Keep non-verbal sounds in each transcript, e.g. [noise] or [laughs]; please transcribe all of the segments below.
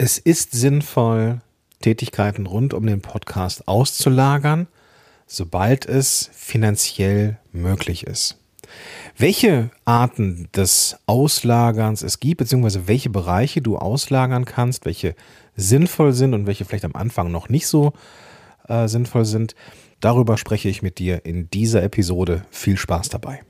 Es ist sinnvoll, Tätigkeiten rund um den Podcast auszulagern, sobald es finanziell möglich ist. Welche Arten des Auslagerns es gibt, beziehungsweise welche Bereiche du auslagern kannst, welche sinnvoll sind und welche vielleicht am Anfang noch nicht so äh, sinnvoll sind, darüber spreche ich mit dir in dieser Episode. Viel Spaß dabei.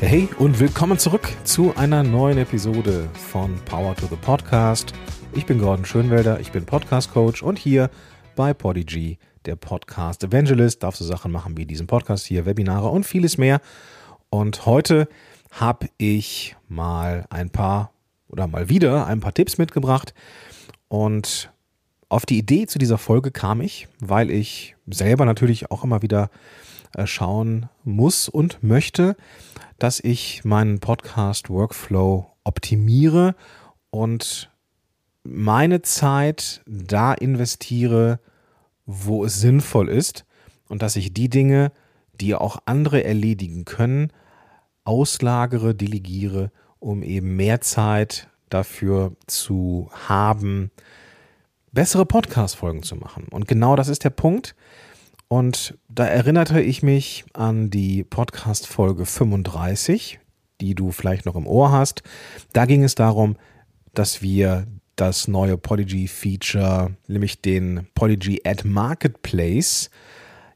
Hey und willkommen zurück zu einer neuen Episode von Power to the Podcast. Ich bin Gordon Schönwelder, ich bin Podcast Coach und hier bei Podigy, der Podcast Evangelist, darfst du Sachen machen wie diesen Podcast hier, Webinare und vieles mehr. Und heute habe ich mal ein paar oder mal wieder ein paar Tipps mitgebracht und auf die Idee zu dieser Folge kam ich, weil ich selber natürlich auch immer wieder schauen muss und möchte, dass ich meinen Podcast-Workflow optimiere und meine Zeit da investiere, wo es sinnvoll ist und dass ich die Dinge, die auch andere erledigen können, auslagere, delegiere, um eben mehr Zeit dafür zu haben, bessere Podcast-Folgen zu machen. Und genau das ist der Punkt. Und da erinnerte ich mich an die Podcast-Folge 35, die du vielleicht noch im Ohr hast. Da ging es darum, dass wir das neue Podigy-Feature, nämlich den Podigy Ad Marketplace,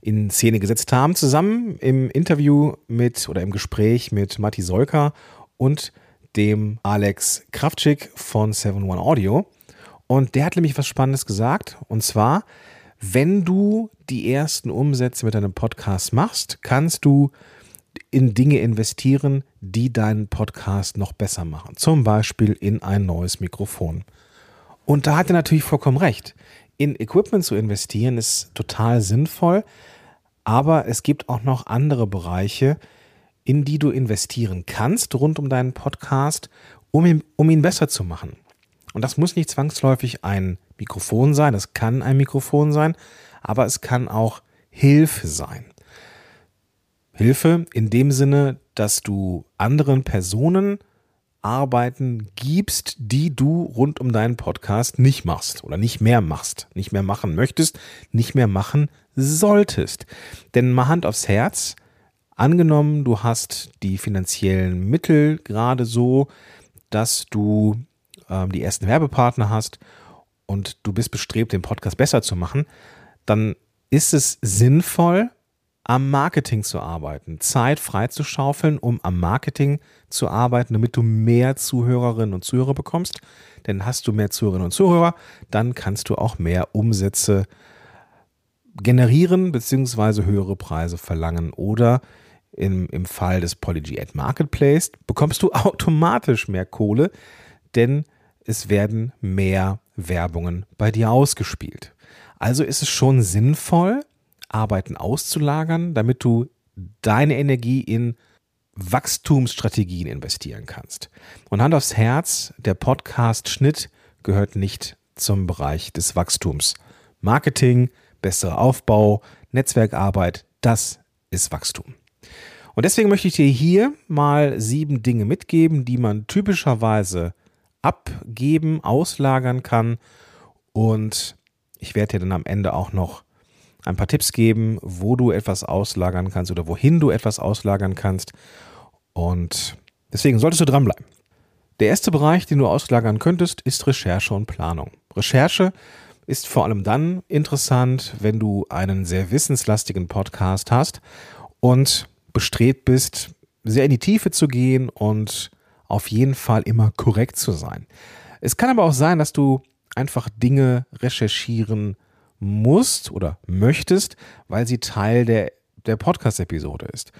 in Szene gesetzt haben, zusammen im Interview mit oder im Gespräch mit Matti Solka und dem Alex Kraftschick von 7-One Audio. Und der hat nämlich was Spannendes gesagt. Und zwar, wenn du die ersten Umsätze mit deinem Podcast machst, kannst du in Dinge investieren, die deinen Podcast noch besser machen. Zum Beispiel in ein neues Mikrofon. Und da hat er natürlich vollkommen recht. In Equipment zu investieren ist total sinnvoll, aber es gibt auch noch andere Bereiche, in die du investieren kannst rund um deinen Podcast, um ihn, um ihn besser zu machen. Und das muss nicht zwangsläufig ein Mikrofon sein, es kann ein Mikrofon sein, aber es kann auch Hilfe sein. Hilfe in dem Sinne, dass du anderen Personen Arbeiten gibst, die du rund um deinen Podcast nicht machst oder nicht mehr machst, nicht mehr machen möchtest, nicht mehr machen solltest. Denn mal Hand aufs Herz, angenommen, du hast die finanziellen Mittel gerade so, dass du ähm, die ersten Werbepartner hast und du bist bestrebt, den Podcast besser zu machen, dann ist es sinnvoll, am Marketing zu arbeiten, Zeit freizuschaufeln, um am Marketing zu arbeiten, damit du mehr Zuhörerinnen und Zuhörer bekommst. Denn hast du mehr Zuhörerinnen und Zuhörer, dann kannst du auch mehr Umsätze generieren bzw. höhere Preise verlangen. Oder im, im Fall des Polyg Ad Marketplace bekommst du [laughs] automatisch mehr Kohle, denn es werden mehr Werbungen bei dir ausgespielt. Also ist es schon sinnvoll, Arbeiten auszulagern, damit du deine Energie in Wachstumsstrategien investieren kannst. Und Hand aufs Herz, der Podcast-Schnitt gehört nicht zum Bereich des Wachstums. Marketing, besserer Aufbau, Netzwerkarbeit, das ist Wachstum. Und deswegen möchte ich dir hier mal sieben Dinge mitgeben, die man typischerweise abgeben, auslagern kann. Und ich werde dir dann am Ende auch noch ein paar Tipps geben, wo du etwas auslagern kannst oder wohin du etwas auslagern kannst. Und deswegen solltest du dranbleiben. Der erste Bereich, den du auslagern könntest, ist Recherche und Planung. Recherche ist vor allem dann interessant, wenn du einen sehr wissenslastigen Podcast hast und bestrebt bist, sehr in die Tiefe zu gehen und auf jeden Fall immer korrekt zu sein. Es kann aber auch sein, dass du einfach Dinge recherchieren musst oder möchtest, weil sie Teil der, der Podcast-Episode ist.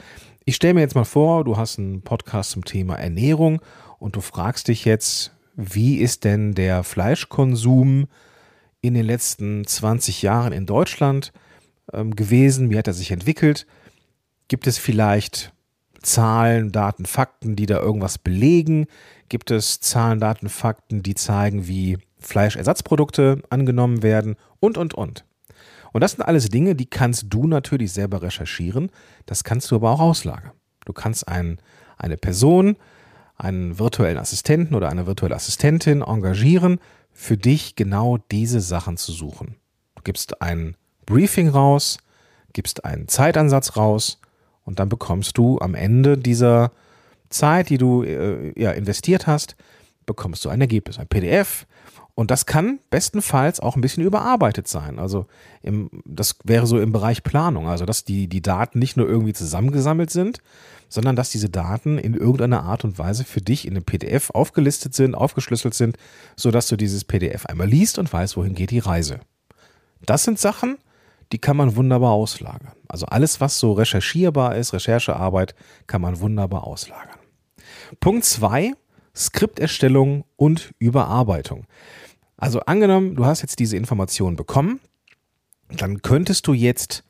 Ich stelle mir jetzt mal vor, du hast einen Podcast zum Thema Ernährung und du fragst dich jetzt, wie ist denn der Fleischkonsum in den letzten 20 Jahren in Deutschland ähm, gewesen? Wie hat er sich entwickelt? Gibt es vielleicht Zahlen, Daten, Fakten, die da irgendwas belegen? Gibt es Zahlen, Daten, Fakten, die zeigen, wie Fleischersatzprodukte angenommen werden und, und, und. Und das sind alles Dinge, die kannst du natürlich selber recherchieren, das kannst du aber auch auslagern. Du kannst ein, eine Person, einen virtuellen Assistenten oder eine virtuelle Assistentin engagieren, für dich genau diese Sachen zu suchen. Du gibst ein Briefing raus, gibst einen Zeitansatz raus und dann bekommst du am Ende dieser Zeit, die du äh, ja, investiert hast, bekommst du ein Ergebnis, ein PDF. Und das kann bestenfalls auch ein bisschen überarbeitet sein. Also im, das wäre so im Bereich Planung, also dass die, die Daten nicht nur irgendwie zusammengesammelt sind, sondern dass diese Daten in irgendeiner Art und Weise für dich in einem PDF aufgelistet sind, aufgeschlüsselt sind, sodass du dieses PDF einmal liest und weißt, wohin geht die Reise. Das sind Sachen, die kann man wunderbar auslagern. Also alles, was so recherchierbar ist, Recherchearbeit, kann man wunderbar auslagern. Punkt zwei: Skripterstellung und Überarbeitung. Also angenommen, du hast jetzt diese Information bekommen, dann könntest du jetzt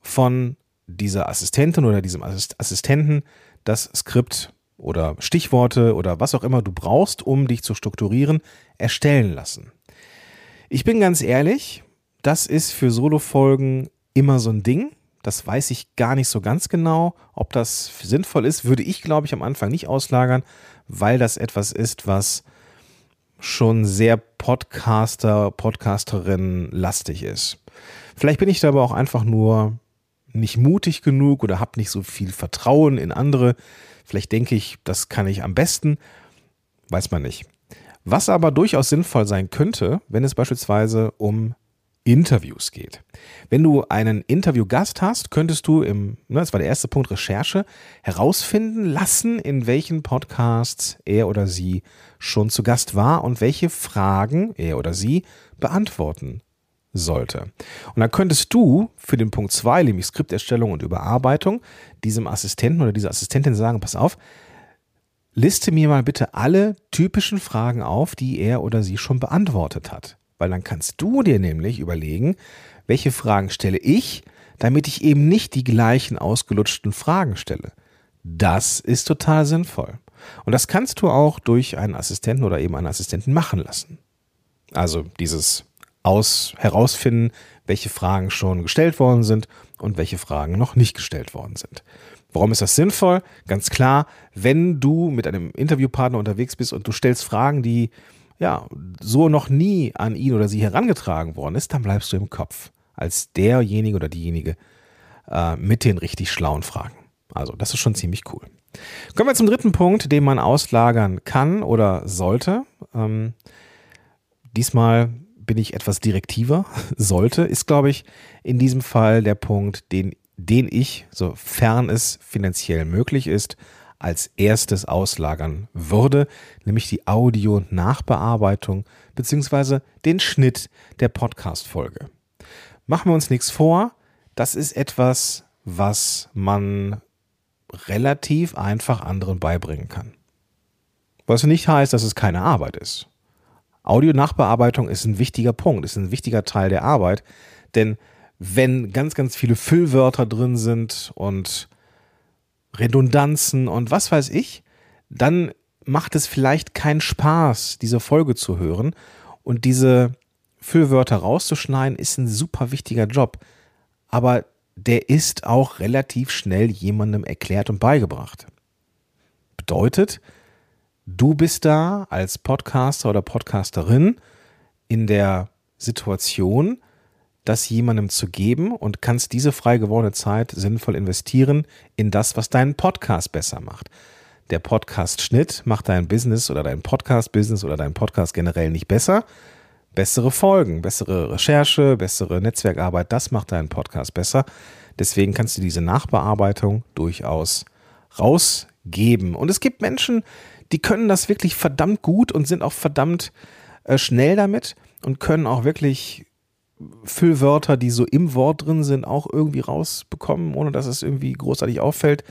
von dieser Assistentin oder diesem Assistenten das Skript oder Stichworte oder was auch immer du brauchst, um dich zu strukturieren, erstellen lassen. Ich bin ganz ehrlich, das ist für Solo-Folgen immer so ein Ding. Das weiß ich gar nicht so ganz genau. Ob das sinnvoll ist, würde ich, glaube ich, am Anfang nicht auslagern, weil das etwas ist, was schon sehr Podcaster, Podcasterin lastig ist. Vielleicht bin ich da aber auch einfach nur nicht mutig genug oder habe nicht so viel Vertrauen in andere. Vielleicht denke ich, das kann ich am besten. Weiß man nicht. Was aber durchaus sinnvoll sein könnte, wenn es beispielsweise um Interviews geht. Wenn du einen Interviewgast hast, könntest du im, ne, das war der erste Punkt Recherche, herausfinden lassen, in welchen Podcasts er oder sie schon zu Gast war und welche Fragen er oder sie beantworten sollte. Und dann könntest du für den Punkt 2, nämlich Skripterstellung und Überarbeitung, diesem Assistenten oder dieser Assistentin sagen, pass auf, liste mir mal bitte alle typischen Fragen auf, die er oder sie schon beantwortet hat. Weil dann kannst du dir nämlich überlegen, welche Fragen stelle ich, damit ich eben nicht die gleichen ausgelutschten Fragen stelle. Das ist total sinnvoll. Und das kannst du auch durch einen Assistenten oder eben einen Assistenten machen lassen. Also dieses aus herausfinden, welche Fragen schon gestellt worden sind und welche Fragen noch nicht gestellt worden sind. Warum ist das sinnvoll? Ganz klar, wenn du mit einem Interviewpartner unterwegs bist und du stellst Fragen, die ja, so noch nie an ihn oder sie herangetragen worden ist, dann bleibst du im Kopf als derjenige oder diejenige äh, mit den richtig schlauen Fragen. Also das ist schon ziemlich cool. Kommen wir zum dritten Punkt, den man auslagern kann oder sollte. Ähm, diesmal bin ich etwas direktiver. [laughs] Sollte ist, glaube ich, in diesem Fall der Punkt, den, den ich, sofern es finanziell möglich ist, als erstes auslagern würde, nämlich die Audio-Nachbearbeitung bzw. den Schnitt der Podcast-Folge. Machen wir uns nichts vor, das ist etwas, was man relativ einfach anderen beibringen kann. Was nicht heißt, dass es keine Arbeit ist. Audio-Nachbearbeitung ist ein wichtiger Punkt, ist ein wichtiger Teil der Arbeit, denn wenn ganz, ganz viele Füllwörter drin sind und Redundanzen und was weiß ich, dann macht es vielleicht keinen Spaß, diese Folge zu hören. Und diese Füllwörter rauszuschneiden ist ein super wichtiger Job. Aber der ist auch relativ schnell jemandem erklärt und beigebracht. Bedeutet, du bist da als Podcaster oder Podcasterin in der Situation, das jemandem zu geben und kannst diese frei gewordene Zeit sinnvoll investieren in das, was deinen Podcast besser macht. Der Podcast-Schnitt macht dein Business oder dein Podcast-Business oder dein Podcast generell nicht besser. Bessere Folgen, bessere Recherche, bessere Netzwerkarbeit, das macht deinen Podcast besser. Deswegen kannst du diese Nachbearbeitung durchaus rausgeben. Und es gibt Menschen, die können das wirklich verdammt gut und sind auch verdammt äh, schnell damit und können auch wirklich Füllwörter, die so im Wort drin sind, auch irgendwie rausbekommen, ohne dass es irgendwie großartig auffällt.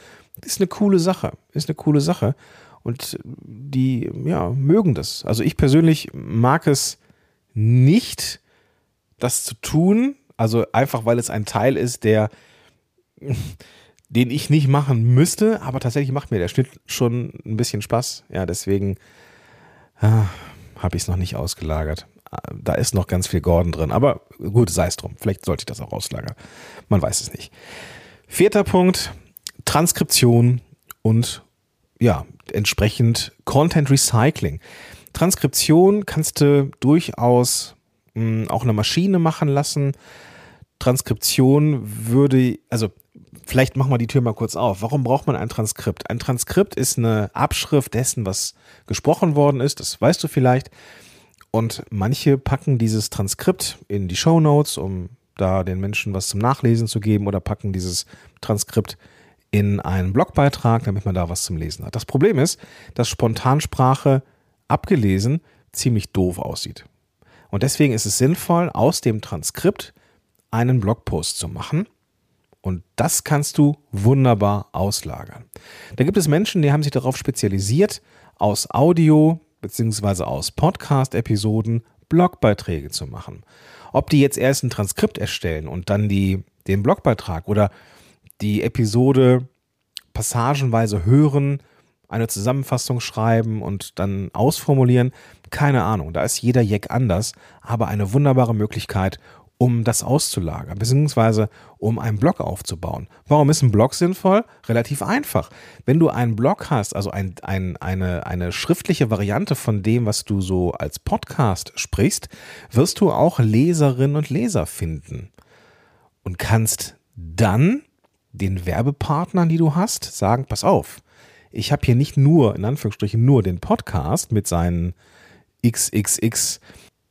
Ist eine coole Sache. Ist eine coole Sache. Und die, ja, mögen das. Also ich persönlich mag es nicht, das zu tun. Also einfach, weil es ein Teil ist, der, [laughs] den ich nicht machen müsste. Aber tatsächlich macht mir der Schnitt schon ein bisschen Spaß. Ja, deswegen äh, habe ich es noch nicht ausgelagert. Da ist noch ganz viel Gordon drin. Aber gut, sei es drum. Vielleicht sollte ich das auch auslagern. Man weiß es nicht. Vierter Punkt, Transkription und ja, entsprechend Content Recycling. Transkription kannst du durchaus mh, hm, auch eine Maschine machen lassen. Transkription würde, also vielleicht machen wir die Tür mal kurz auf. Warum braucht man ein Transkript? Ein Transkript ist eine Abschrift dessen, was gesprochen worden ist. Das weißt du vielleicht. Und manche packen dieses Transkript in die Show Notes, um da den Menschen was zum Nachlesen zu geben, oder packen dieses Transkript in einen Blogbeitrag, damit man da was zum Lesen hat. Das Problem ist, dass Spontansprache abgelesen ziemlich doof aussieht. Und deswegen ist es sinnvoll, aus dem Transkript einen Blogpost zu machen. Und das kannst du wunderbar auslagern. Da gibt es Menschen, die haben sich darauf spezialisiert, aus Audio bzw. aus Podcast-Episoden Blogbeiträge zu machen. Ob die jetzt erst ein Transkript erstellen und dann die, den Blogbeitrag oder die Episode passagenweise hören, eine Zusammenfassung schreiben und dann ausformulieren, keine Ahnung, da ist jeder Jack anders, aber eine wunderbare Möglichkeit, um das auszulagern, beziehungsweise um einen Blog aufzubauen. Warum ist ein Blog sinnvoll? Relativ einfach. Wenn du einen Blog hast, also ein, ein, eine, eine schriftliche Variante von dem, was du so als Podcast sprichst, wirst du auch Leserinnen und Leser finden und kannst dann den Werbepartnern, die du hast, sagen, pass auf, ich habe hier nicht nur, in Anführungsstrichen, nur den Podcast mit seinen XXX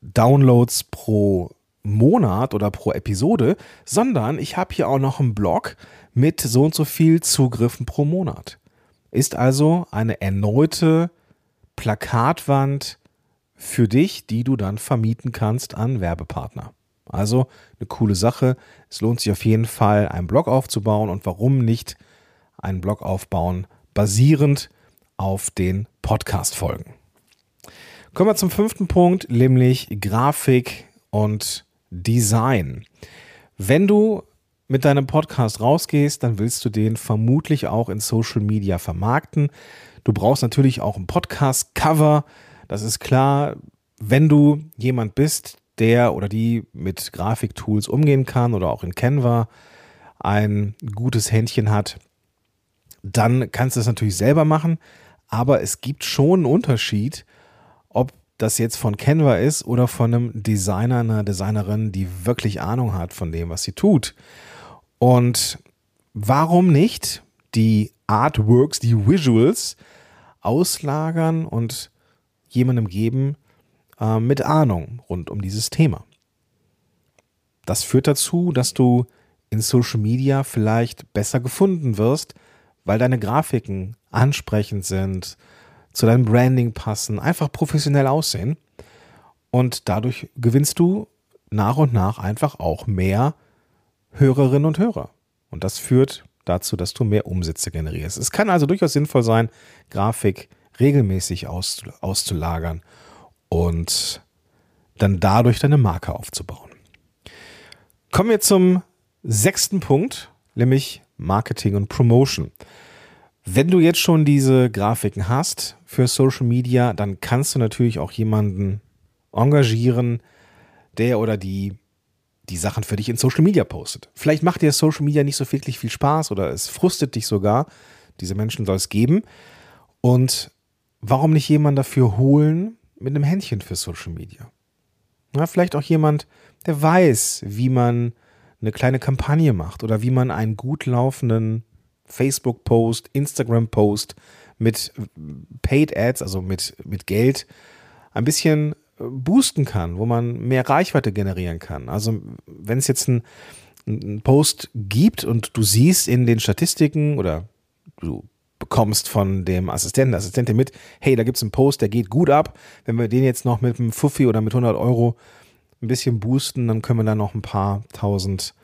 Downloads pro Monat oder pro Episode, sondern ich habe hier auch noch einen Blog mit so und so viel Zugriffen pro Monat. Ist also eine erneute Plakatwand für dich, die du dann vermieten kannst an Werbepartner. Also eine coole Sache. Es lohnt sich auf jeden Fall, einen Blog aufzubauen und warum nicht einen Blog aufbauen, basierend auf den Podcast-Folgen. Kommen wir zum fünften Punkt, nämlich Grafik und Design. Wenn du mit deinem Podcast rausgehst, dann willst du den vermutlich auch in Social Media vermarkten. Du brauchst natürlich auch ein Podcast-Cover. Das ist klar. Wenn du jemand bist, der oder die mit Grafiktools umgehen kann oder auch in Canva ein gutes Händchen hat, dann kannst du es natürlich selber machen. Aber es gibt schon einen Unterschied, das jetzt von Canva ist oder von einem Designer, einer Designerin, die wirklich Ahnung hat von dem, was sie tut. Und warum nicht die Artworks, die Visuals auslagern und jemandem geben äh, mit Ahnung rund um dieses Thema? Das führt dazu, dass du in Social Media vielleicht besser gefunden wirst, weil deine Grafiken ansprechend sind, zu deinem Branding passen, einfach professionell aussehen. Und dadurch gewinnst du nach und nach einfach auch mehr Hörerinnen und Hörer. Und das führt dazu, dass du mehr Umsätze generierst. Es kann also durchaus sinnvoll sein, Grafik regelmäßig auszulagern und dann dadurch deine Marke aufzubauen. Kommen wir zum sechsten Punkt, nämlich Marketing und Promotion. Wenn du jetzt schon diese Grafiken hast für Social Media, dann kannst du natürlich auch jemanden engagieren, der oder die die Sachen für dich in Social Media postet. Vielleicht macht dir Social Media nicht so wirklich viel Spaß oder es frustet dich sogar. Diese Menschen soll es geben. Und warum nicht jemanden dafür holen mit einem Händchen für Social Media? Na, vielleicht auch jemand, der weiß, wie man eine kleine Kampagne macht oder wie man einen gut laufenden Facebook-Post, Instagram-Post mit Paid Ads, also mit, mit Geld, ein bisschen äh, boosten kann, wo man mehr Reichweite generieren kann. Also wenn es jetzt ein, ein Post gibt und du siehst in den Statistiken oder du bekommst von dem Assistenten, Assistentin mit, hey, da gibt es einen Post, der geht gut ab. Wenn wir den jetzt noch mit einem Fuffi oder mit 100 Euro ein bisschen boosten, dann können wir da noch ein paar tausend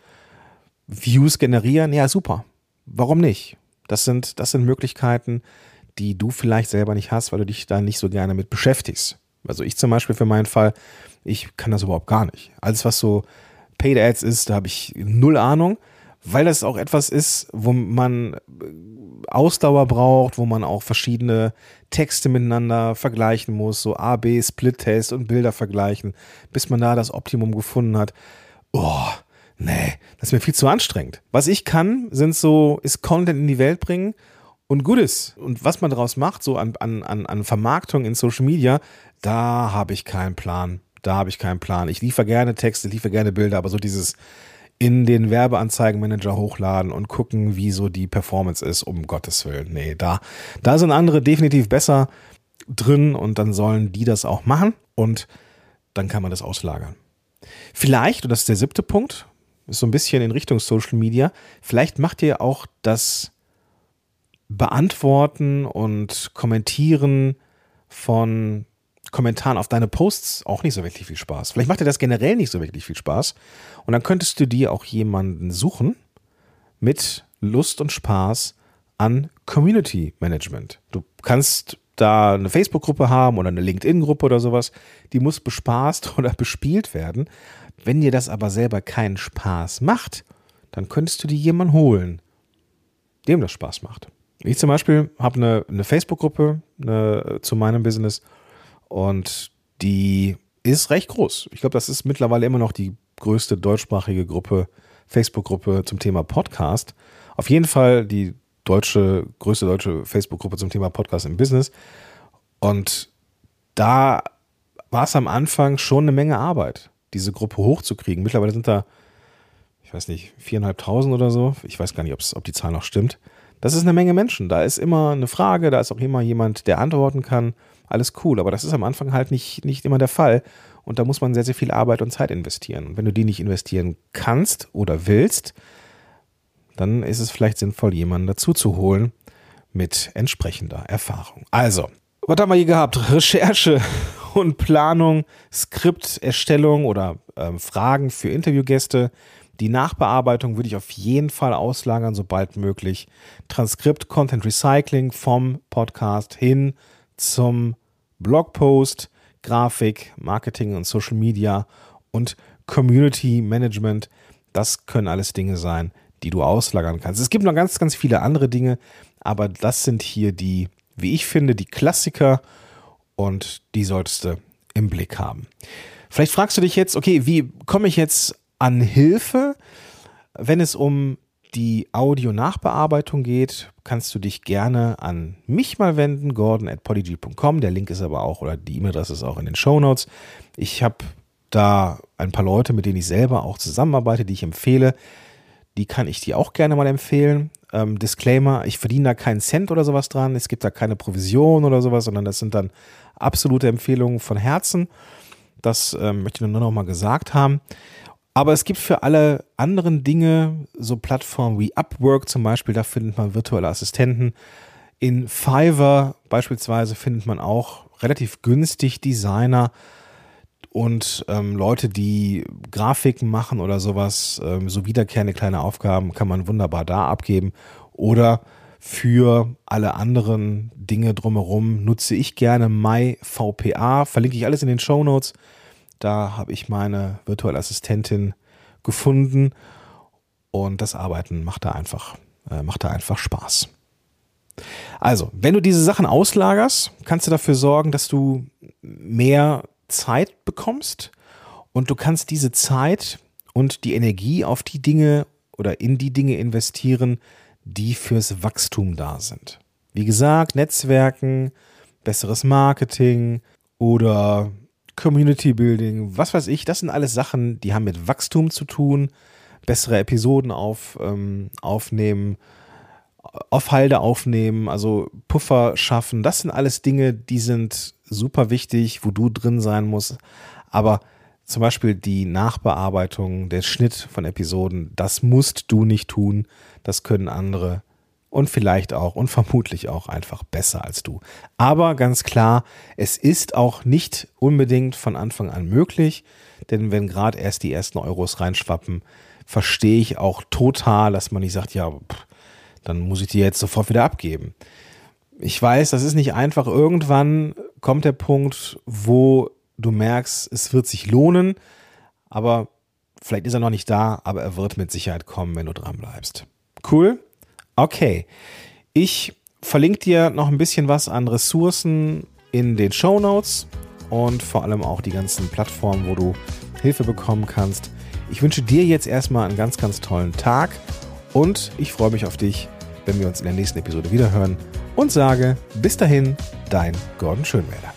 Views generieren. Ja, super. Warum nicht? Das sind, das sind Möglichkeiten, die du vielleicht selber nicht hast, weil du dich da nicht so gerne mit beschäftigst. Also ich zum Beispiel für meinen Fall, ich kann das überhaupt gar nicht. Alles, was so Paid Ads ist, da habe ich null Ahnung, weil das auch etwas ist, wo man Ausdauer braucht, wo man auch verschiedene Texte miteinander vergleichen muss, so A, B, Split-Test und Bilder vergleichen, bis man da das Optimum gefunden hat. Oh, nee, das ist mir viel zu anstrengend. Was ich kann, sind so, ist Content in die Welt bringen und gut ist. Und was man daraus macht, so an, an, an Vermarktung in Social Media, da habe ich keinen Plan. Da habe ich keinen Plan. Ich liefere gerne Texte, liefere gerne Bilder, aber so dieses in den Werbeanzeigenmanager hochladen und gucken, wie so die Performance ist, um Gottes Willen. Nee, da, da sind andere definitiv besser drin und dann sollen die das auch machen und dann kann man das auslagern. Vielleicht, und das ist der siebte Punkt, so ein bisschen in Richtung Social Media, vielleicht macht ihr auch das Beantworten und Kommentieren von Kommentaren auf deine Posts auch nicht so wirklich viel Spaß. Vielleicht macht dir das generell nicht so wirklich viel Spaß. Und dann könntest du dir auch jemanden suchen mit Lust und Spaß an Community Management. Du kannst da eine Facebook-Gruppe haben oder eine LinkedIn-Gruppe oder sowas, die muss bespaßt [laughs] oder bespielt werden. Wenn dir das aber selber keinen Spaß macht, dann könntest du dir jemanden holen, dem das Spaß macht. Ich zum Beispiel habe eine, eine Facebook-Gruppe zu meinem Business und die ist recht groß. Ich glaube, das ist mittlerweile immer noch die größte deutschsprachige Gruppe, Facebook-Gruppe zum Thema Podcast. Auf jeden Fall die deutsche, größte deutsche Facebook-Gruppe zum Thema Podcast im Business. Und da war es am Anfang schon eine Menge Arbeit, diese Gruppe hochzukriegen. Mittlerweile sind da, ich weiß nicht, viereinhalbtausend oder so. Ich weiß gar nicht, ob die Zahl noch stimmt. Das ist eine Menge Menschen. Da ist immer eine Frage, da ist auch immer jemand, der antworten kann alles cool. Aber das ist am Anfang halt nicht, nicht immer der Fall. Und da muss man sehr, sehr viel Arbeit und Zeit investieren. Und wenn du die nicht investieren kannst oder willst, dann ist es vielleicht sinnvoll, jemanden dazu zu holen mit entsprechender Erfahrung. Also, was haben wir hier gehabt? Recherche [laughs] und Planung, Skripterstellung oder äh, Fragen für Interviewgäste. Die Nachbearbeitung würde ich auf jeden Fall auslagern, sobald möglich. Transkript, Content Recycling vom Podcast hin zum Blogpost, Grafik, Marketing und Social Media und Community Management. Das können alles Dinge sein, die du auslagern kannst. Es gibt noch ganz, ganz viele andere Dinge, aber das sind hier die, wie ich finde, die Klassiker und die solltest du im Blick haben. Vielleicht fragst du dich jetzt, okay, wie komme ich jetzt an Hilfe, wenn es um die Audio-Nachbearbeitung geht, kannst du dich gerne an mich mal wenden, gordon at. Der Link ist aber auch, oder die E-Mail-Adresse ist auch in den Show Notes. Ich habe da ein paar Leute, mit denen ich selber auch zusammenarbeite, die ich empfehle. Die kann ich dir auch gerne mal empfehlen. Ähm, Disclaimer, ich verdiene da keinen Cent oder sowas dran. Es gibt da keine Provision oder sowas, sondern das sind dann absolute Empfehlungen von Herzen. Das ähm, möchte ich nur noch mal gesagt haben. Aber es gibt für alle anderen Dinge so Plattformen wie Upwork zum Beispiel, da findet man virtuelle Assistenten. In Fiverr beispielsweise findet man auch relativ günstig Designer und ähm, Leute, die Grafiken machen oder sowas, ähm, so wiederkehrende kleine Aufgaben kann man wunderbar da abgeben. Oder für alle anderen Dinge drumherum nutze ich gerne MyVPA, verlinke ich alles in den Show Notes. Da habe ich meine virtuelle Assistentin gefunden und das Arbeiten macht da einfach, äh, macht da einfach Spaß. Also, wenn du diese Sachen auslagerst, kannst du dafür sorgen, dass du mehr Zeit bekommst und du kannst diese Zeit und die Energie auf die Dinge oder in die Dinge investieren, die fürs Wachstum da sind. Wie gesagt, Netzwerken, besseres Marketing oder Community Building, was weiß ich, das sind alles Sachen, die haben mit Wachstum zu tun, bessere Episoden auf, ähm, aufnehmen, auf Halde aufnehmen, also Puffer schaffen. Das sind alles Dinge, die sind super wichtig, wo du drin sein musst. Aber zum Beispiel die Nachbearbeitung, der Schnitt von Episoden, das musst du nicht tun. Das können andere und vielleicht auch und vermutlich auch einfach besser als du. Aber ganz klar, es ist auch nicht unbedingt von Anfang an möglich, denn wenn gerade erst die ersten Euros reinschwappen, verstehe ich auch total, dass man nicht sagt, ja, pff, dann muss ich die jetzt sofort wieder abgeben. Ich weiß, das ist nicht einfach. Irgendwann kommt der Punkt, wo du merkst, es wird sich lohnen, aber Vielleicht ist er noch nicht da, aber er wird mit Sicherheit kommen, wenn du dran bleibst. Cool? Okay. Ich verlinke dir noch ein bisschen was an Ressourcen in den Show Notes und vor allem auch die ganzen Plattformen, wo du Hilfe bekommen kannst. Ich wünsche dir jetzt erstmal einen ganz, ganz tollen Tag und ich freue mich auf dich, wenn wir uns in der nächsten Episode wiederhören und sage bis dahin, dein Gordon Schönwälder.